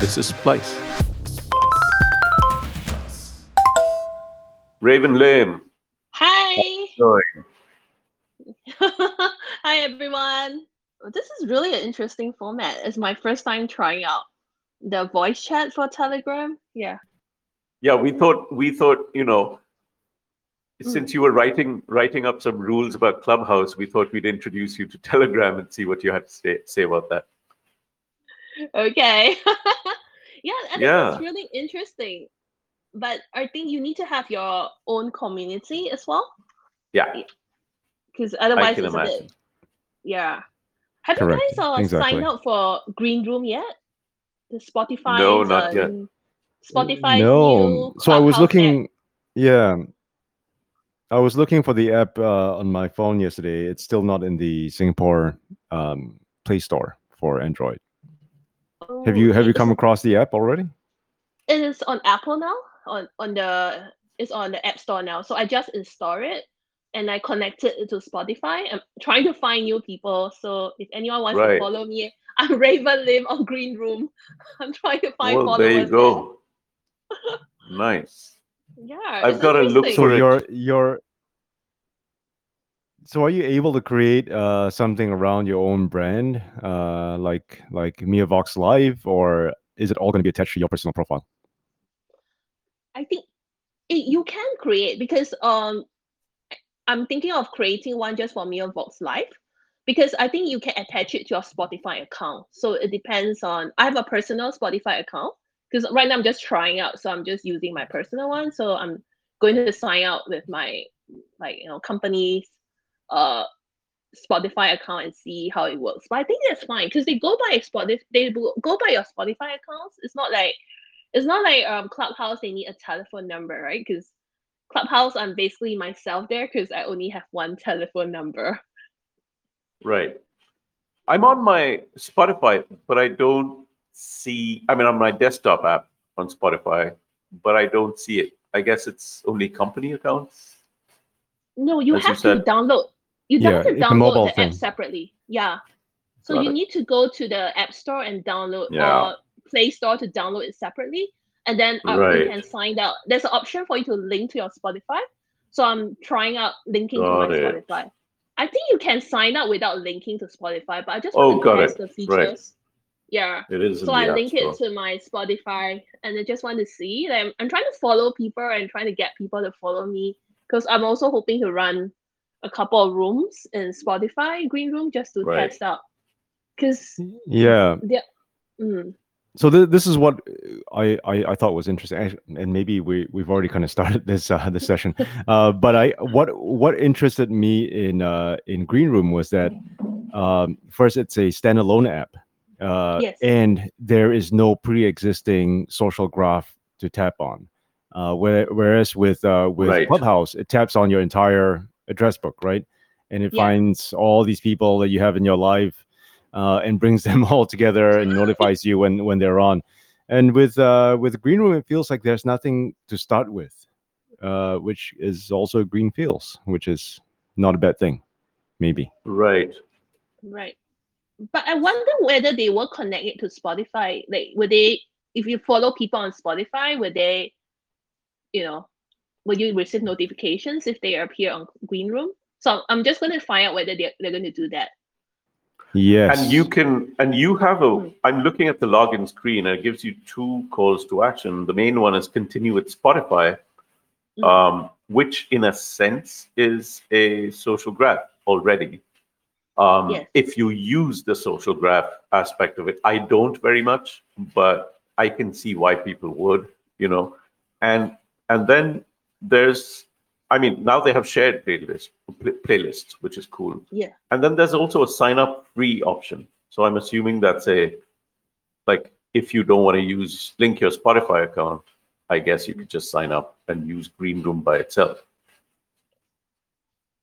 This is Splice. Raven Lim. Hi. Going. Hi everyone. This is really an interesting format. It's my first time trying out the voice chat for Telegram. Yeah. Yeah, we thought we thought you know, Mm. since you were writing writing up some rules about Clubhouse, we thought we'd introduce you to Telegram and see what you had to say say about that. Okay. yeah, I think Yeah. it's really interesting. But I think you need to have your own community as well. Yeah, Because otherwise it's a bit yeah. Have Correct, you guys uh, exactly. signed up for Green Room yet? The Spotify No, not yet. Spotify no. So I was looking. Yeah. I was looking for the app uh, on my phone yesterday. It's still not in the Singapore um, Play Store for Android. Have you have you come across the app already? it is on Apple now. On on the it's on the App Store now. So I just install it and I connected it to Spotify. I'm trying to find new people. So if anyone wants Right. to follow me, I'm Raven Lim on Green Room. I'm trying to find Well, followers. there you go. Nice. Yeah. I've gotta look for So your it. So are you able to create uh, something around your own brand, uh, like like MeaVox Live, or is it all going to be attached to your personal profile? I think it, you can create because um I'm thinking of creating one just for MeaVox Live because I think you can attach it to your Spotify account. So it depends on I have a personal Spotify account because right now I'm just trying out, so I'm just using my personal one. So I'm going to sign out with my like you know company's uh Spotify account and see how it works. But I think that's fine because they go by Spotify. They go by your Spotify accounts. It's not like it's not like um Clubhouse. They need a telephone number, right? Because Clubhouse, I'm basically myself there because I only have one telephone number. Right. I'm on my Spotify, but I don't see, I mean, on my desktop app on Spotify, but I don't see it. I guess it's only company accounts. No, you As you have to download. You Yeah, have to download the thing. app separately. Yeah. So Got you it. need to go to the App Store and download Yeah. or Play Store to download it separately. And then uh, Right. you can sign out. There's an option for you to link to your Spotify. So I'm trying out linking Got to my it. Spotify. I think you can sign up without linking to Spotify, but I just Oh, want to got test the Right. features. Yeah. It is So I link Store. it to my Spotify and I just want to see. Like, I'm, I'm trying to follow people and trying to get people to follow me because I'm also hoping to run a couple of rooms in Spotify Green Room just to Right. test out. Because Yeah. mm, So th- this is what I, I I thought was interesting, and maybe we we've already kind of started this uh, this session. Uh, but I what what interested me in uh, in Green Room was that um, first it's a standalone app, uh, Yes. and there is no pre-existing social graph to tap on. Uh, where, whereas with uh, with Right. Clubhouse, it taps on your entire address book, right? And it Yeah. finds all these people that you have in your life uh, and brings them all together and notifies you when when they're on. And with uh, with Green Room, it feels like there's nothing to start with, uh, which is also green feels, which is not a bad thing, maybe. Right. right. But I wonder whether they will connect it to Spotify. Like, would they, if you follow people on Spotify, would they, you know, will you receive notifications if they appear on Green Room? So I'm just going to find out whether they're, they're going to do that. Yes. And you can, and you have a, Mm. I'm looking at the login screen and it gives you two calls to action. The main one is continue with Spotify, Mm. um, which in a sense is a social graph already. Um, Yes. If you use the social graph aspect of it, I don't very much, but I can see why people would, you know, and and then there's, I mean, now they have shared playlists, pl- playlists, which is cool. Yeah. And then there's also a sign up free option. So I'm assuming that's a like if you don't want to use link your Spotify account, I guess you could just sign up and use Green Room by itself.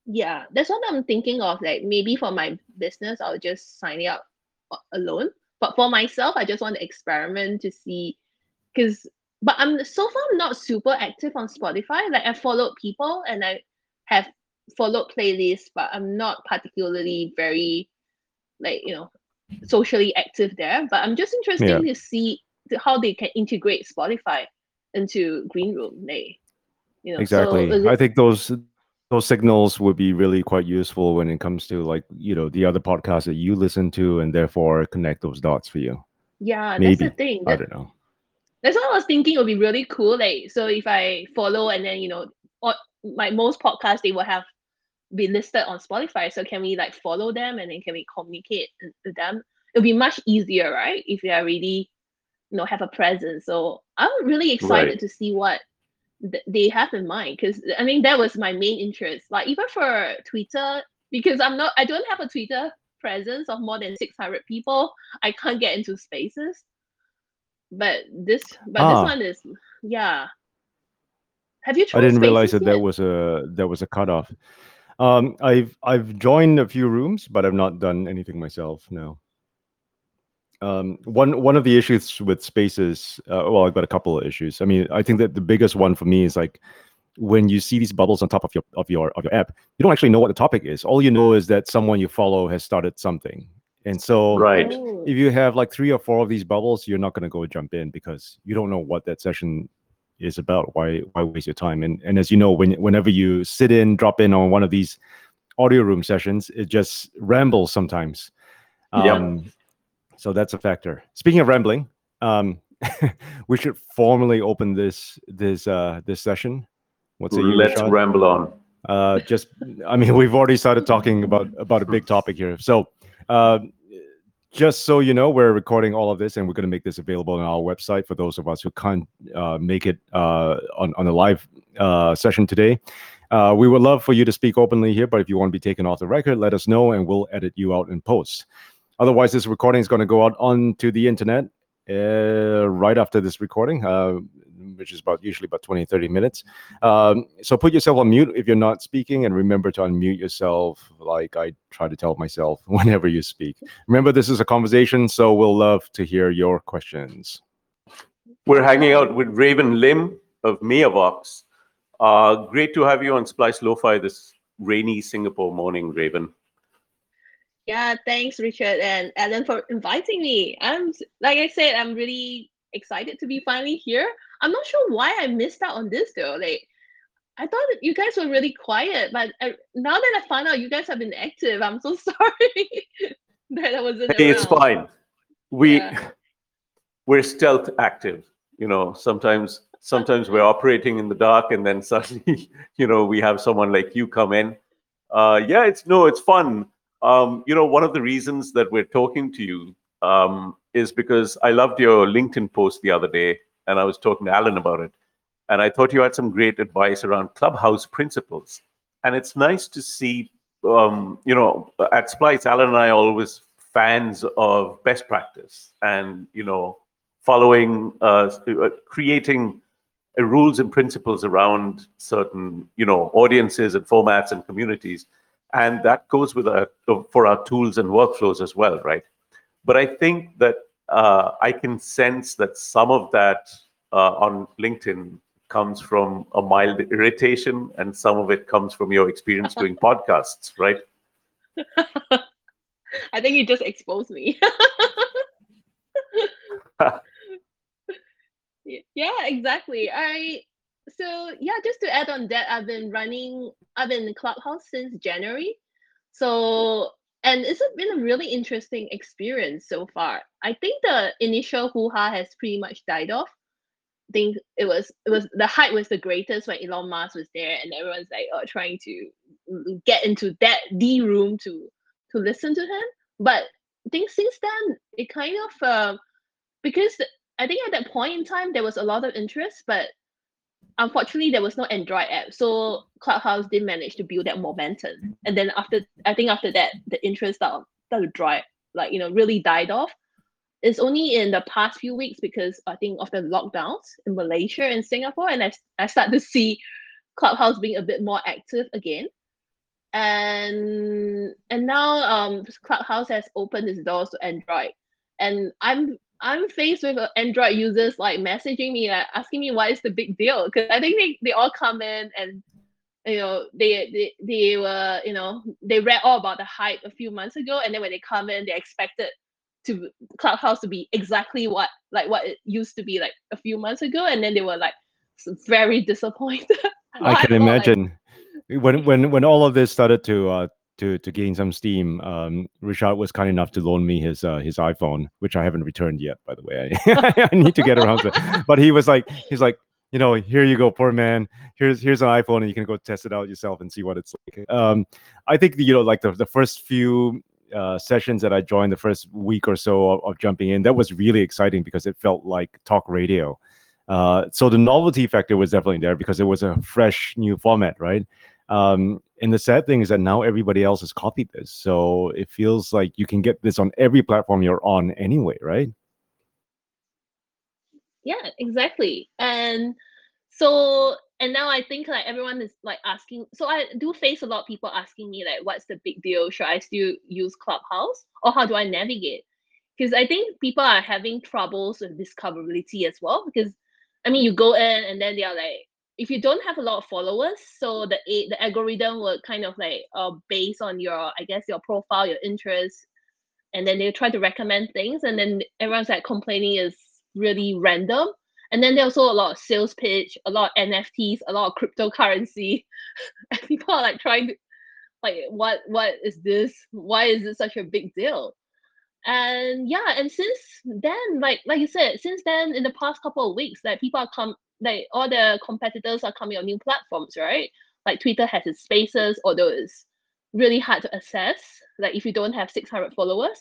Yeah, that's what I'm thinking of. Like maybe for my business, I'll just sign it up uh, alone. But for myself, I just want to experiment to see, because but I'm so far I'm not super active on Spotify. Like I followed people and I have followed playlists, but I'm not particularly very like you know socially active there. But I'm just interested Yeah. to see how they can integrate Spotify into Green Room. They, you know, exactly is i think those those signals would be really quite useful when it comes to like you know the other podcasts that you listen to and therefore connect those dots for you yeah, that's the maybe. thing. i don't know that's what I was thinking. It would be really cool. Like, so if I follow and then you know, or like most podcasts, they will have be listed on Spotify. So can we like follow them and then can we communicate with- them? It'll be much easier, right? If you already, you know, have a presence. So I'm really excited Right. to see what th- they have in mind because I mean that was my main interest. Like even for Twitter, because I'm not, I don't have a Twitter presence of more than 600 people. I can't get into spaces but this but Ah. this one is yeah have you tried I didn't realize that there was a there was a cutoff. Um, I've I've joined a few rooms, but I've not done anything myself. No. Um, one one of the issues with spaces, uh, well, I've got a couple of issues. I mean, I think that the biggest one for me is like when you see these bubbles on top of your of your of your app, you don't actually know what the topic is. All you know is that someone you follow has started something, and so Right. If you have like three or four of these bubbles, you're not going to go jump in because you don't know what that session is about. Why why waste your time? And and as you know, when whenever you sit in, drop in on one of these audio room sessions, it just rambles sometimes. Yep. Um, so that's a factor. Speaking of rambling, um, we should formally open this this uh this session. What's it? Let's ramble on. uh just i mean we've already started talking about about a big topic here so uh, just so you know we're recording all of this and we're going to make this available on our website for those of us who can't uh, make it uh, on, on a live uh, session today. Uh, we would love for you to speak openly here but if you want to be taken off the record let us know and we'll edit you out in post. Otherwise this recording is going to go out onto the internet uh, right after this recording. Uh, which is about usually about 20 30 minutes um, so put yourself on mute if you're not speaking, and remember to unmute yourself, like I try to tell myself whenever you speak. Remember, this is a conversation, so we'll love to hear your questions. We're hanging out with Raven Lim of MeaVox. Uh, great to have you on Splice Lo-Fi this rainy Singapore morning, Raven. yeah thanks richard and alan for inviting me i'm like i said i'm really excited to be finally here i'm not sure why i missed out on this though like i thought that you guys were really quiet but I, now that i found out you guys have been active i'm so sorry that i wasn't Hey, it's fine. We Yeah. we're stealth active. You know, sometimes sometimes we're operating in the dark, and then suddenly, you know, we have someone like you come in. Uh, yeah, it's no, it's fun. Um, you know, one of the reasons that we're talking to you um, is because I loved your LinkedIn post the other day, and I was talking to Alan about it, and I thought you had some great advice around clubhouse principles. And it's nice to see, um, you know, at Splice, Alan and I are always fans of best practice, and you know, following, uh, uh, creating rules and principles around certain, you know, audiences and formats and communities, and that goes with our for our tools and workflows as well, right? But I think that uh, I can sense that some of that uh, on LinkedIn comes from a mild irritation, and some of it comes from your experience doing podcasts, right? I think you just exposed me. Yeah, exactly. I so yeah, just to add on that, I've been running, I've been in Clubhouse since January. So and it's been a really interesting experience so far. I think the initial hoo-ha has pretty much died off. I think it was it was the hype was the greatest when Elon Musk was there and everyone's like oh trying to get into that the room to to listen to him. But I think since then it kind of uh, because I think at that point in time there was a lot of interest, but unfortunately there was no Android app. So Clubhouse didn't manage to build that momentum. And then after I think after that the interest started, started to dry, like you know, really died off. It's only in the past few weeks because I think of the lockdowns in Malaysia and Singapore, and I, I start to see Clubhouse being a bit more active again. And and now um Clubhouse has opened its doors to Android. And I'm I'm faced with uh, Android users like messaging me, like, asking me what is the big deal. Because I think they, they all come in and you know they, they they were you know they read all about the hype a few months ago, and then when they come in, they expected to Clubhouse to be exactly what like what it used to be like a few months ago, and then they were like very disappointed. I can thought, like, imagine when when when all of this started to uh to to gain some steam. Um, Richard was kind enough to loan me his uh, his iPhone, which I haven't returned yet, by the way. I, I need to get around to it. But he was like, he's like, you know, here you go, poor man. Here's here's an iPhone, and you can go test it out yourself and see what it's like. Um, I think you know, like the the first few uh, sessions that I joined, the first week or so of, of jumping in, that was really exciting because it felt like talk radio. Uh, so the novelty factor was definitely there because it was a fresh new format, right? Um, and the sad thing is that now everybody else has copied this, so it feels like you can get this on every platform you're on anyway, right? Yeah, exactly. And so and now I think like everyone is like asking so I do face a lot of people asking me like what's the big deal? Should I still use Clubhouse or how do I navigate? Because I think people are having troubles with discoverability as well. Because I mean you go in and then they are like if you don't have a lot of followers, so the the algorithm will kind of like uh based on your I guess your profile, your interests, and then they try to recommend things, and then everyone's like complaining is really random. And then there's also a lot of sales pitch, a lot of NFTs, a lot of cryptocurrency. and people are like trying to like what what is this? Why is this such a big deal? And yeah, and since then, like like you said, since then in the past couple of weeks, like people are come like all the competitors are coming on new platforms, right? Like Twitter has its spaces, although it's really hard to access. Like if you don't have 600 followers.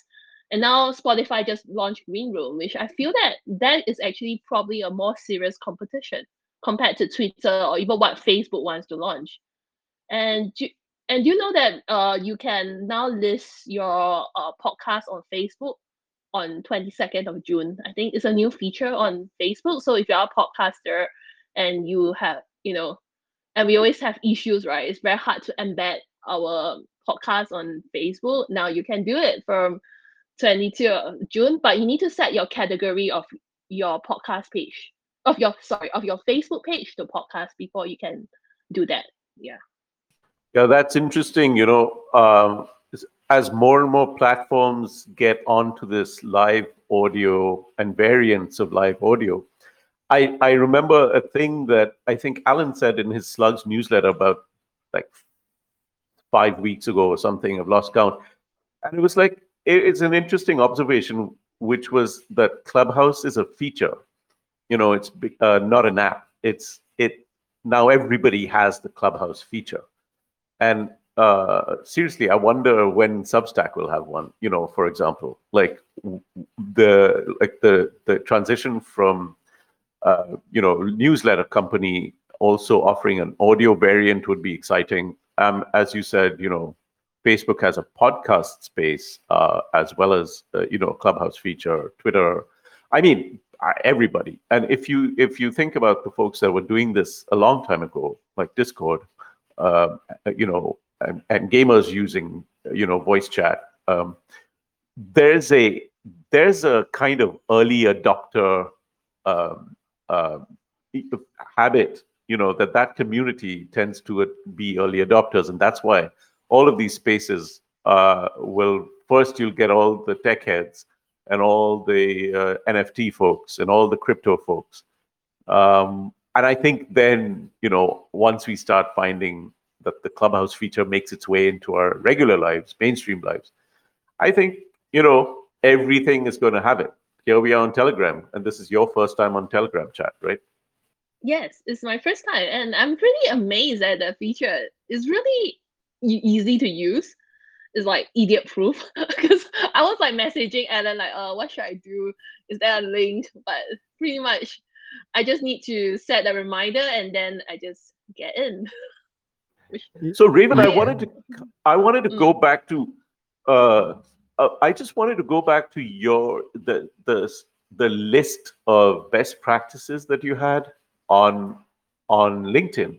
And now Spotify just launched Green Room, which I feel that that is actually probably a more serious competition compared to Twitter or even what Facebook wants to launch. And and you know that uh, you can now list your uh, podcast on Facebook on 22nd of June. I think it's a new feature on Facebook. So if you're a podcaster and you have, you know, and we always have issues, right? It's very hard to embed our podcast on Facebook. Now you can do it from 22 of June, but you need to set your category of your podcast page, of your sorry, of your Facebook page to podcast before you can do that. Yeah. Yeah, that's interesting. You know, um, as- more and more platforms get onto this live audio and variants of live audio, I, I remember a thing that I think Alan said in his Slugs newsletter about like five weeks ago or something. I've lost count. And it was like, it- it's an interesting observation, which was that Clubhouse is a feature. You know, it's uh, not an app. It's it now everybody has the Clubhouse feature. And uh, seriously, I wonder when Substack will have one. You know, for example, like the like the the transition from uh, you know newsletter company also offering an audio variant would be exciting. Um, as you said, you know, Facebook has a podcast space uh, as well as uh, you know Clubhouse feature, Twitter. I mean, uh, everybody. And if you if you think about the folks that were doing this a long time ago, like Discord, uh, you know, and, and gamers using you know voice chat, um, there's a there's a kind of early adopter uh, habit you know that that community tends to be early adopters. And that's why all of these spaces uh, will first you'll get all the tech heads and all the uh, nft folks and all the crypto folks. Um, and i think then you know once we start finding that the clubhouse feature makes its way into our regular lives mainstream lives i think you know everything is going to have it here we are on telegram and this is your first time on telegram chat right Yes, it's my first time, and I'm pretty amazed at the feature. It's really easy to use. It's like idiot proof because I was like messaging Alan like, uh, what should I do? Is there a link? But pretty much, I just need to set a reminder and then I just get in. So Raven, I wanted to, I wanted to Mm. go back to, uh, uh, I just wanted to go back to your the the the list of best practices that you had on on LinkedIn.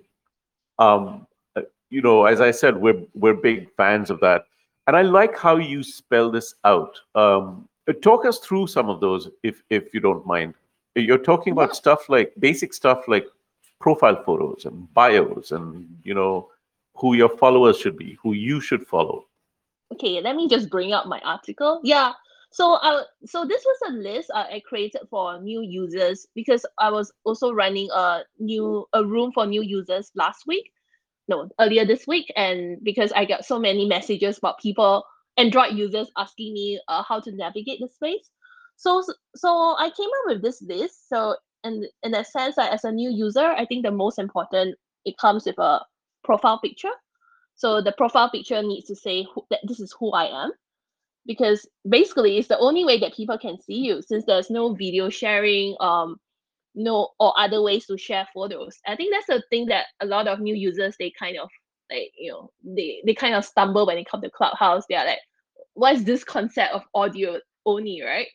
Um, uh, you know, as I said, we're we're big fans of that, and I like how you spell this out. Um, uh, talk us through some of those, if if you don't mind. You're talking about stuff like basic stuff like profile photos and bios, and you know who your followers should be, who you should follow. Okay, let me just bring up my article. Yeah. So uh, so this was a list uh, I created for new users because I was also running a new a room for new users last week, no earlier this week, and because I got so many messages about people Android users asking me uh, how to navigate the space. So so I came up with this list. So in in a sense, that as a new user, I think the most important it comes with a profile picture. So the profile picture needs to say who, that this is who I am because basically it's the only way that people can see you since there's no video sharing um no or other ways to share photos i think that's the thing that a lot of new users they kind of like you know they they kind of stumble when it comes to clubhouse they're like what's this concept of audio only right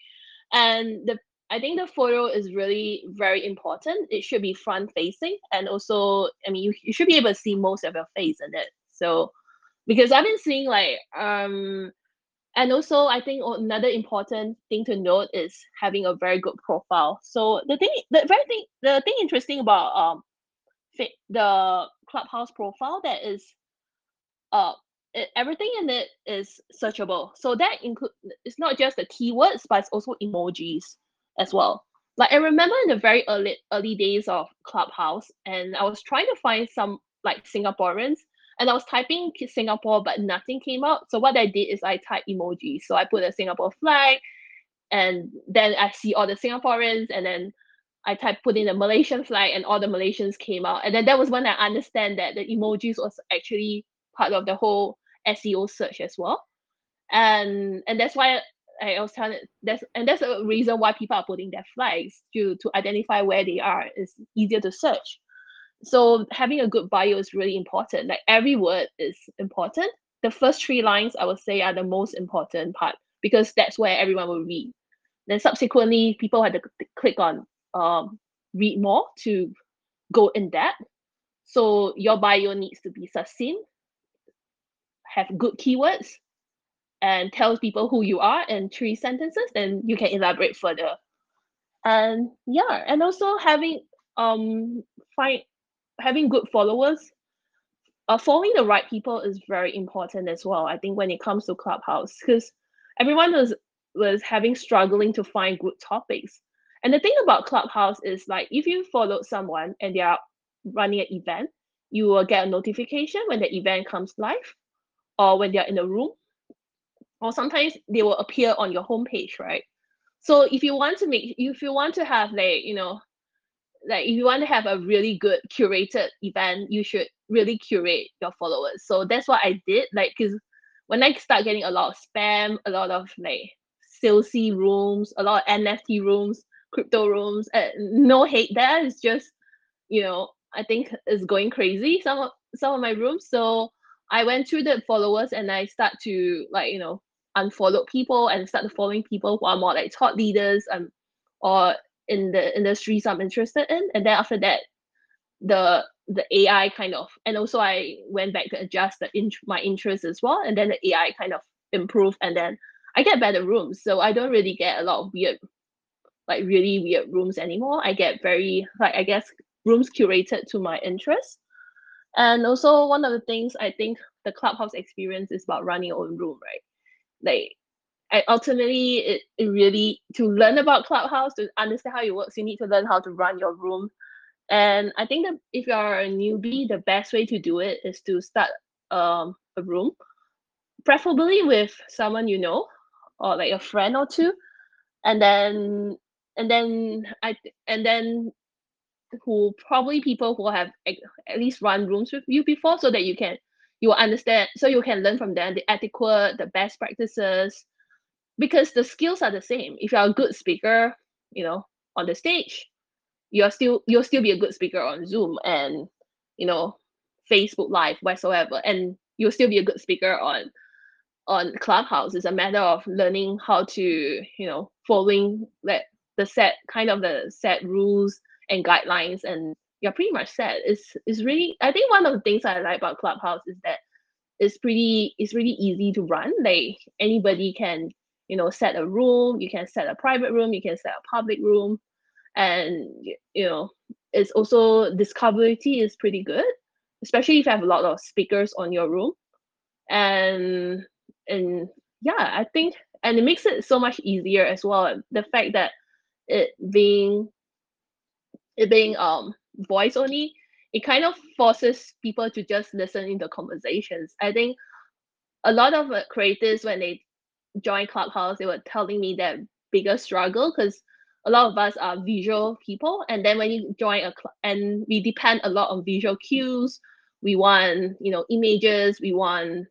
and the i think the photo is really very important. It should be front facing and also i mean you, you should be able to see most of your face in it. So because i've been seeing like um and also i think another important thing to note is having a very good profile. So the thing the very thing the thing interesting about um the clubhouse profile that is uh it, everything in it is searchable so that include it's not just the keywords but it's also emojis as well like i remember in the very early early days of clubhouse and i was trying to find some like singaporeans and I was typing Singapore, but nothing came out. So what I did is I typed emoji. So I put a Singapore flag, and then I see all the Singaporeans, and then I type put in a Malaysian flag, and all the Malaysians came out. And then that was when I understand that the emojis was actually part of the whole SEO search as well. And and that's why I was telling that's and that's a reason why people are putting their flags to to identify where they are. It's easier to search. So having a good bio is really important. Like every word is important. The first three lines i would say are the most important part because that's where everyone will read. Then subsequently people had to click on um, read more to go in depth. So your bio needs to be succinct have good keywords and tells people who you are in three sentences then you can elaborate further. And yeah and also having um find having good followers uh, following the right people is very important as well i think when it comes to clubhouse because everyone was was having struggling to find good topics. And the thing about clubhouse is like if you follow someone and they are running an event you will get a notification when the event comes live or when they're in a room or sometimes they will appear on your homepage right? So if you want to make if you want to have like you know like if you want to have a really good curated event you should really curate your followers. So that's what i did like because when i start getting a lot of spam a lot of like salesy rooms a lot of nft rooms crypto rooms uh, no hate there it's just you know i think it's going crazy some of some of my rooms. So i went through the followers and i start to like you know unfollow people and start following people who are more like thought leaders and or in the industries I'm interested in. And then after that, the the AI kind of and also I went back to adjust the int- my interest as well. And then the AI kind of improved and then I get better rooms. So I don't really get a lot of weird like really weird rooms anymore. I get very like I guess rooms curated to my interests. And also one of the things I think the clubhouse experience is about running your own room, right? Like and ultimately it, it really to learn about clubhouse to understand how it works you need to learn how to run your room and i think that if you are a newbie the best way to do it is to start um, a room preferably with someone you know or like a friend or two and then and then i and then who probably people who have at least run rooms with you before so that you can you will understand so you can learn from them the etiquette the best practices because the skills are the same. If you're a good speaker, you know, on the stage, you're still you'll still be a good speaker on Zoom and you know, Facebook Live, whatsoever, and you'll still be a good speaker on on Clubhouse. It's a matter of learning how to, you know, following that the set kind of the set rules and guidelines and you're pretty much set. It's it's really I think one of the things I like about Clubhouse is that it's pretty it's really easy to run. Like anybody can you know set a room you can set a private room you can set a public room and you know it's also discoverability is pretty good especially if you have a lot of speakers on your room and and yeah i think and it makes it so much easier as well. The fact that it being it being um voice only, it kind of forces people to just listen in the conversations. I think a lot of uh, creators when they join Clubhouse, they were telling me that bigger struggle because a lot of us are visual people, and then when you join a cl- and we depend a lot on visual cues. We want you know images, we want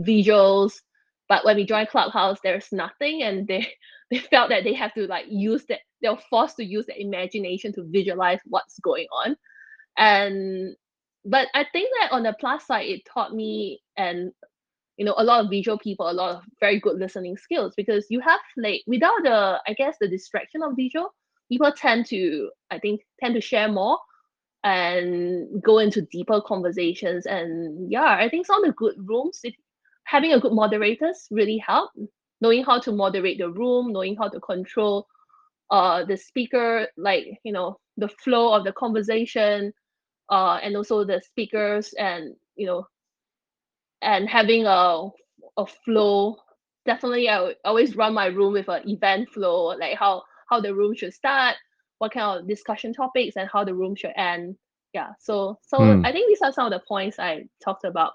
visuals, but when we join Clubhouse, there's nothing, and they they felt that they have to like use that they're forced to use their imagination to visualize what's going on. And but i think that on the plus side it taught me and you know a lot of visual people a lot of very good listening skills because you have like without the i guess the distraction of visual people tend to i think tend to share more and go into deeper conversations. And yeah i think some of the good rooms it, having a good moderators really help. Knowing how to moderate the room knowing how to control uh the speaker like you know the flow of the conversation uh and also the speakers and you know and having a a flow. Definitely i would always run my room with an event flow like how how the room should start what kind of discussion topics and how the room should end. Yeah so so Hmm. i think these are some of the points i talked about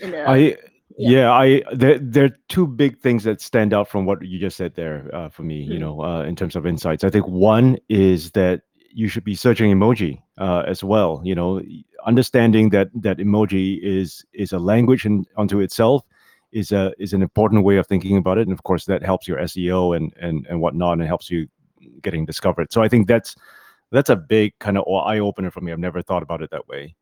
in the I yeah. yeah, I there there are two big things that stand out from what you just said there uh, for me. You Mm. know, uh, in terms of insights, I think one is that you should be searching emoji uh, as well. You know, understanding that that emoji is is a language in, unto itself is a is an important way of thinking about it, and of course that helps your SEO and and and whatnot, and helps you getting discovered. So I think that's that's a big kind of eye opener for me. I've never thought about it that way.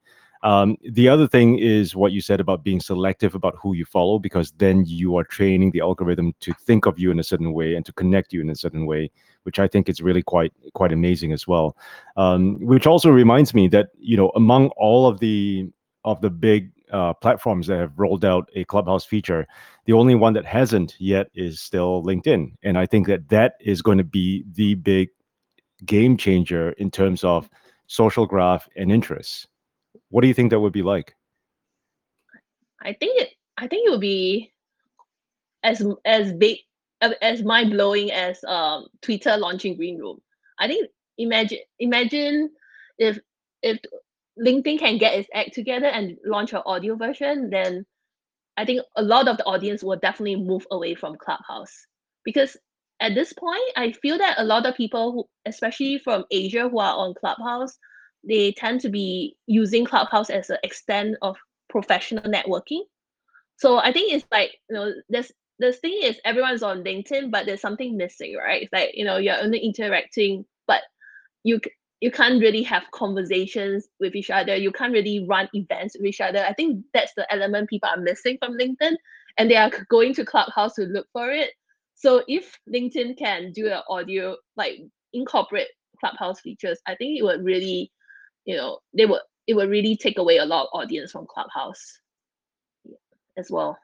Um, the other thing is what you said about being selective about who you follow, because then you are training the algorithm to think of you in a certain way and to connect you in a certain way, which I think is really quite quite amazing as well. Um, which also reminds me that you know among all of the of the big uh, platforms that have rolled out a Clubhouse feature, the only one that hasn't yet is still LinkedIn, and I think that that is going to be the big game changer in terms of social graph and interests. What do you think that would be like? I think it. I think it would be as as big uh, as mind blowing as um Twitter launching Green Room. I think imagine imagine if if LinkedIn can get its act together and launch an audio version, then I think a lot of the audience will definitely move away from Clubhouse because at this point, I feel that a lot of people, who, especially from Asia, who are on Clubhouse, they tend to be using Clubhouse as an extent of professional networking. So I think it's like you know, there's the thing is everyone's on LinkedIn, but there's something missing, right? It's like you know you're only interacting, but you you can't really have conversations with each other. You can't really run events with each other. I think that's the element people are missing from LinkedIn, and they are going to Clubhouse to look for it. So if LinkedIn can do an audio like incorporate Clubhouse features, I think it would really, you know, they would it would really take away a lot of audience from Clubhouse as well.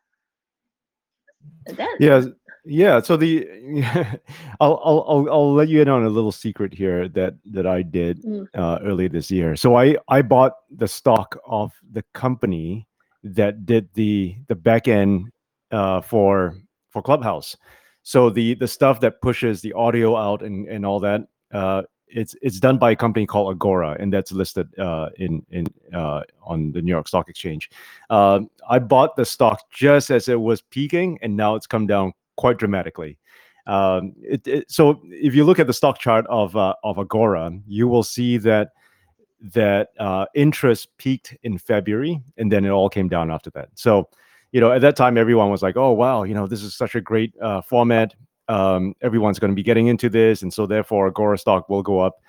And then Yeah, yeah. So the I'll, I'll I'll I'll let you in on a little secret here that that I did Mm. uh, earlier this year. So I I bought the stock of the company that did the the back end uh, for for Clubhouse. So the the stuff that pushes the audio out and and all that. Uh, it's it's done by a company called Agora, and that's listed uh, in in uh, on the New York Stock Exchange. Um, I bought the stock just as it was peaking, and now it's come down quite dramatically. Um, it, it- so if you look at the stock chart of uh, of Agora, you will see that that uh, interest peaked in February, and then it all came down after that. So, you know, at that time, everyone was like, "Oh, wow, you know, this is such a great uh, format. Um, everyone's going to be getting into this, and so therefore, Agora stock will go up."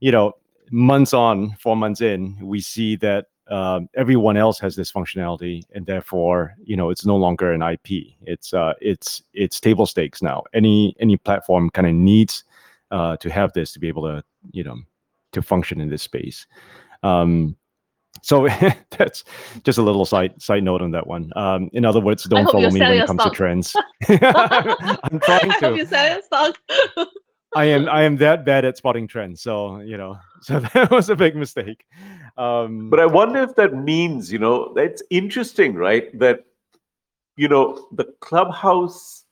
You know, months on, four months in, we see that um, everyone else has this functionality, and therefore, you know, it's no longer an IP. It's uh, it's it's table stakes now. Any any platform kind of needs uh, to have this to be able to, you know, to function in this space. Um, so that's just a little side side note on that one. Um, in other words, don't follow me when it comes stock. to trends. I'm trying I hope to. you sell your stock. I am I am that bad at spotting trends. So you know, so that was a big mistake. Um, But I wonder if that means, you know, it's interesting, right? That, you know, the clubhouse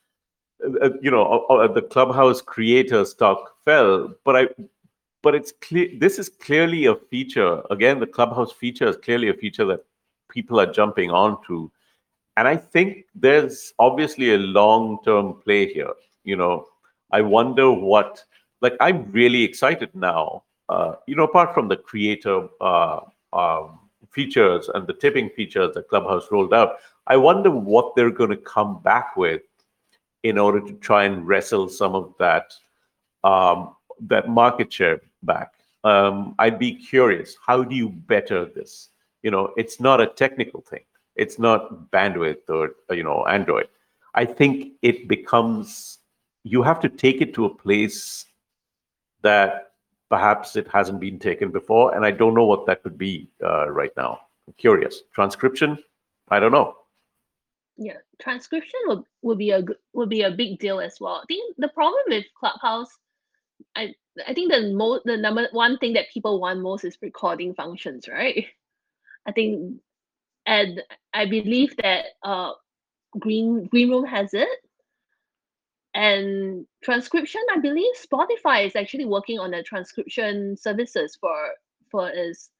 uh, you know, uh, uh, the clubhouse creator stock fell, but I, but it's clear. This is clearly a feature. Again, the clubhouse feature is clearly a feature that people are jumping onto, and I think there's obviously a long-term play here. You know, I wonder what. Like, I'm really excited now. Uh, you know, apart from the creator uh, um, features and the tipping features that Clubhouse rolled out, I wonder what they're going to come back with in order to try and wrestle some of that um, that market share back. Um, I'd be curious. How do you better this? You know, it's not a technical thing. It's not bandwidth or you know Android. I think it becomes you have to take it to a place that perhaps it hasn't been taken before, and I don't know what that could be uh, right now. I'm curious. Transcription, I don't know. Yeah, transcription will, will be a will be a big deal as well. I think the problem with Clubhouse, I I think the most the number one thing that people want most is recording functions, right? I think, and I believe that uh, Green Green Room has it, and transcription. I believe Spotify is actually working on the transcription services for for is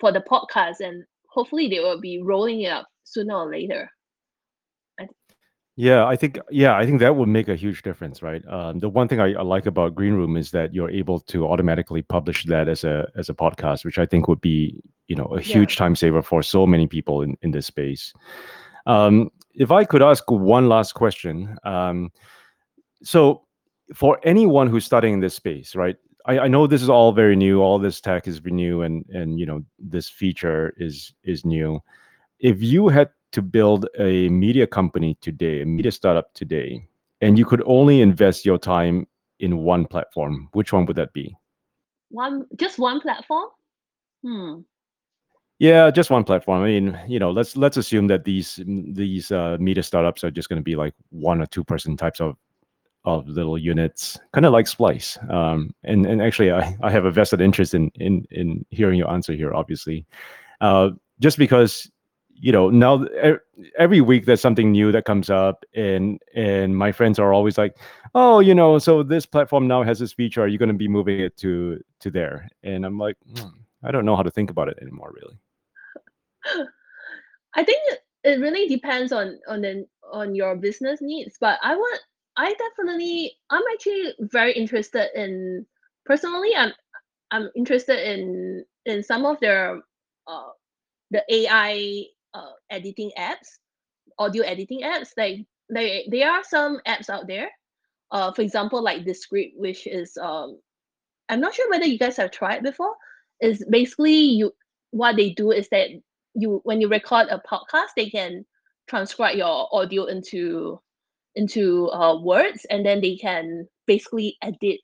for the podcast, and hopefully they will be rolling it up sooner or later. Yeah, I think yeah, I think that would make a huge difference, right? Um, the one thing I, I like about Green Room is that you're able to automatically publish that as a as a podcast, which I think would be you know a Yeah. huge time saver for so many people in in this space. Um, if I could ask one last question, um, so for anyone who's studying in this space, right? I, I know this is all very new. All this tech is new, and and you know this feature is is new. If you had to build a media company today, a media startup today, and you could only invest your time in one platform, which one would that be? One just one platform. Hmm. Yeah, just one platform. I mean, you know, let's let's assume that these these uh, media startups are just going to be like one or two person types of of little units, kind of like Splice. Um, and and actually, I, I have a vested interest in in in hearing your answer here. Obviously, uh, just because you know now every week there's something new that comes up, and and my friends are always like, oh, you know, so this platform now has this feature. Are you going to be moving it to to there? And I'm like, hmm, I don't know how to think about it anymore, really. I think it- it really depends on on the on your business needs, but I want I definitely I'm actually very interested in personally I'm I'm interested in in some of their uh the AI uh editing apps, audio editing apps. Like they there are some apps out there. Uh for example like Descript, which is um I'm not sure whether you guys have tried before. Is basically you what they do is that you when you record a podcast, they can transcribe your audio into into uh, words, and then they can basically edit.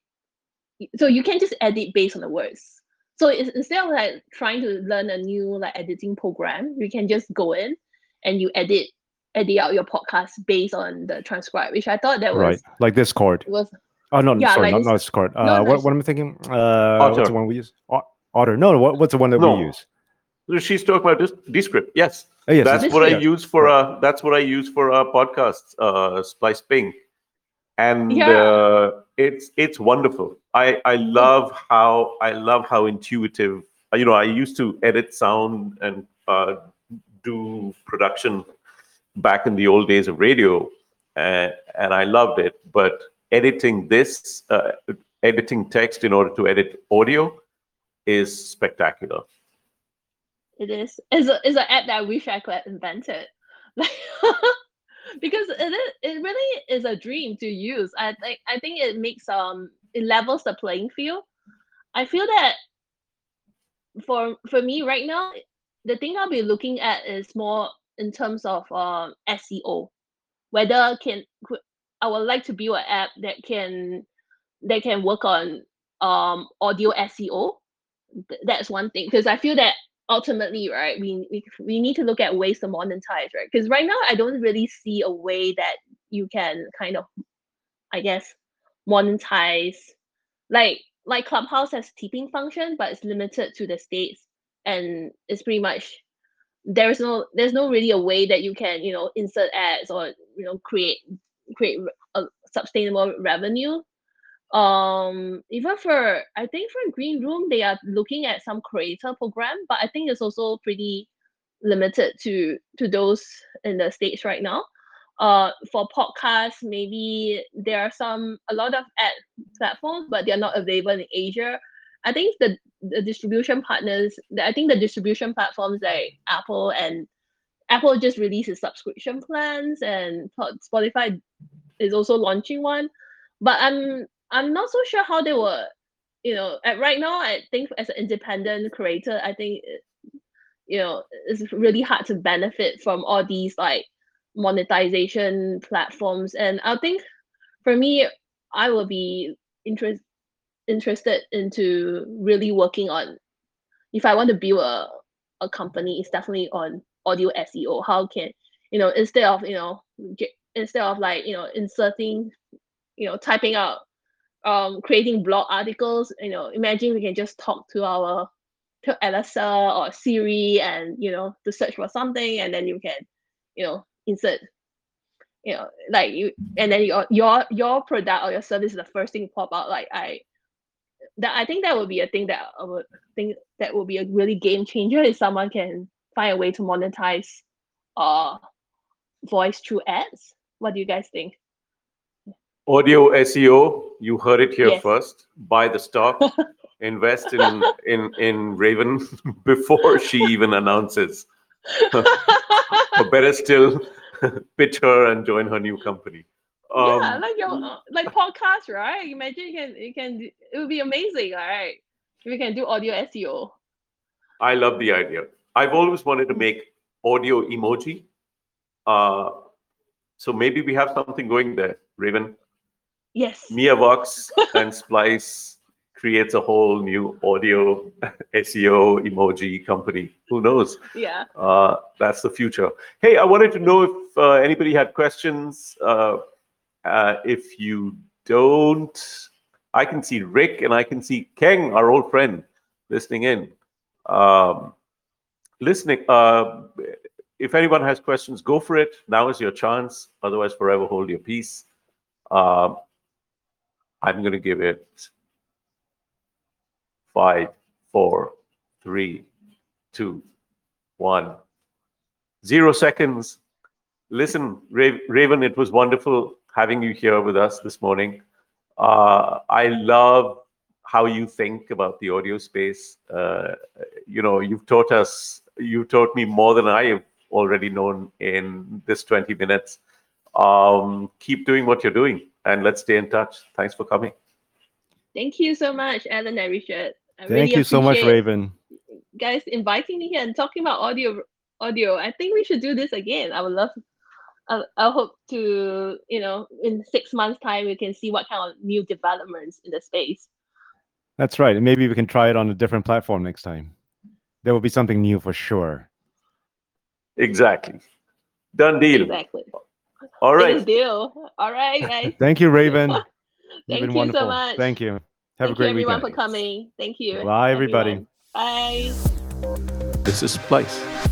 So you can just edit based on the words. So instead of like trying to learn a new like editing program, you can just go in and you edit edit out your podcast based on the transcribe, which I thought that was Right, like Discord. was Oh no, Yeah, sorry, like not, this- not Discord. Uh, no, no, what, it's- what am I thinking? Uh, what's the one we use? O- Otter. No, no. What, what's the one that No. we use? She's talking about this Descript. Yes, Oh, yes, that's what I use for uh that's what I use for our podcasts, uh Splice Ping. And Yeah. uh, it's it's wonderful. I I love how I love how intuitive. uh, You know, I used to edit sound and uh, do production back in the old days of radio, and and I loved it. But editing this, uh, editing text in order to edit audio, is spectacular. It is. It's a it's an app that I wish I could have invented. Because it is it really is a dream to use. I think I think it makes um it levels the playing field. I feel that for for me right now, the thing I'll be looking at is more in terms of um SEO. Whether can I would like to build an app that can that can work on um audio SEO. Th- That's one thing because I feel that ultimately, right, we, we we need to look at ways to monetize, right? Because right now, I don't really see a way that you can kind of, I guess, monetize like like Clubhouse has tipping function, but it's limited to the states, and it's pretty much there's no there's no really a way that you can you know insert ads or you know create create a sustainable revenue. Um, even for I think for Green Room, they are looking at some creator program, but I think it's also pretty limited to to those in the states right now. Uh, for podcasts, maybe there are some a lot of ad platforms, but they are not available in Asia. I think the the distribution partners, I think the distribution platforms like Apple and Apple just releases subscription plans, and Spotify is also launching one. But I'm I'm not so sure how they were, you know, at right now. I think as an independent creator, I think you know it's really hard to benefit from all these like monetization platforms. And I think for me, I will be interest interested into really working on if I want to build a, a company, it's definitely on audio SEO. How can you know instead of you know ge- instead of like you know inserting, you know typing out, um creating blog articles. You know, imagine we can just talk to our to Alexa or Siri and you know to search for something, and then you can you know insert. You know, like you, and then your your your product or your service is the first thing pop out. Like I, that I think that would be a thing that I would think that would be a really game changer if someone can find a way to monetize uh voice through ads. What do you guys think? Audio SEO, you heard it here Yes. first. Buy the stock, invest in in in Raven before she even announces. Or better still, pitch her and join her new company. yeah, Um, like your like podcast, right? Imagine you can you can it would be amazing, all right? We can do audio SEO. I love the idea. I've always wanted to make audio emoji. Uh, so maybe we have something going there, Raven. Yes. MeaVox and Splice creates a whole new audio SEO emoji company. Who knows? Yeah. Uh, that's the future. Hey, I wanted to know if uh, anybody had questions. Uh, uh, if you don't, I can see Rick and I can see Keng, our old friend, listening in. Um, listening. Uh, if anyone has questions, go for it. Now is your chance. Otherwise, forever hold your peace. Um, I'm going to give it five, four, three, two, one, zero seconds. Listen, Raven, it was wonderful having you here with us this morning. Uh, I love how you think about the audio space. Uh, you know, you've taught us, you've taught me more than I have already known in this 20 minutes. Um, keep doing what you're doing and let's stay in touch. Thanks for coming. Thank you so much, Alan and Richard. I Thank really you so much, Raven. guys inviting me here and talking about audio audio i think we should do this again i would love I, I hope to you know in six months time we can see what kind of new developments in the space That's right. And maybe we can try it on a different platform next time. There will be something new for sure. Exactly. Done deal. exactly All Big deal all right guys Thank you, Raven. You've thank been you wonderful. so much Thank you. Have thank a great you everyone weekend. for coming thank you Bye, everybody. everyone. bye This is Splice.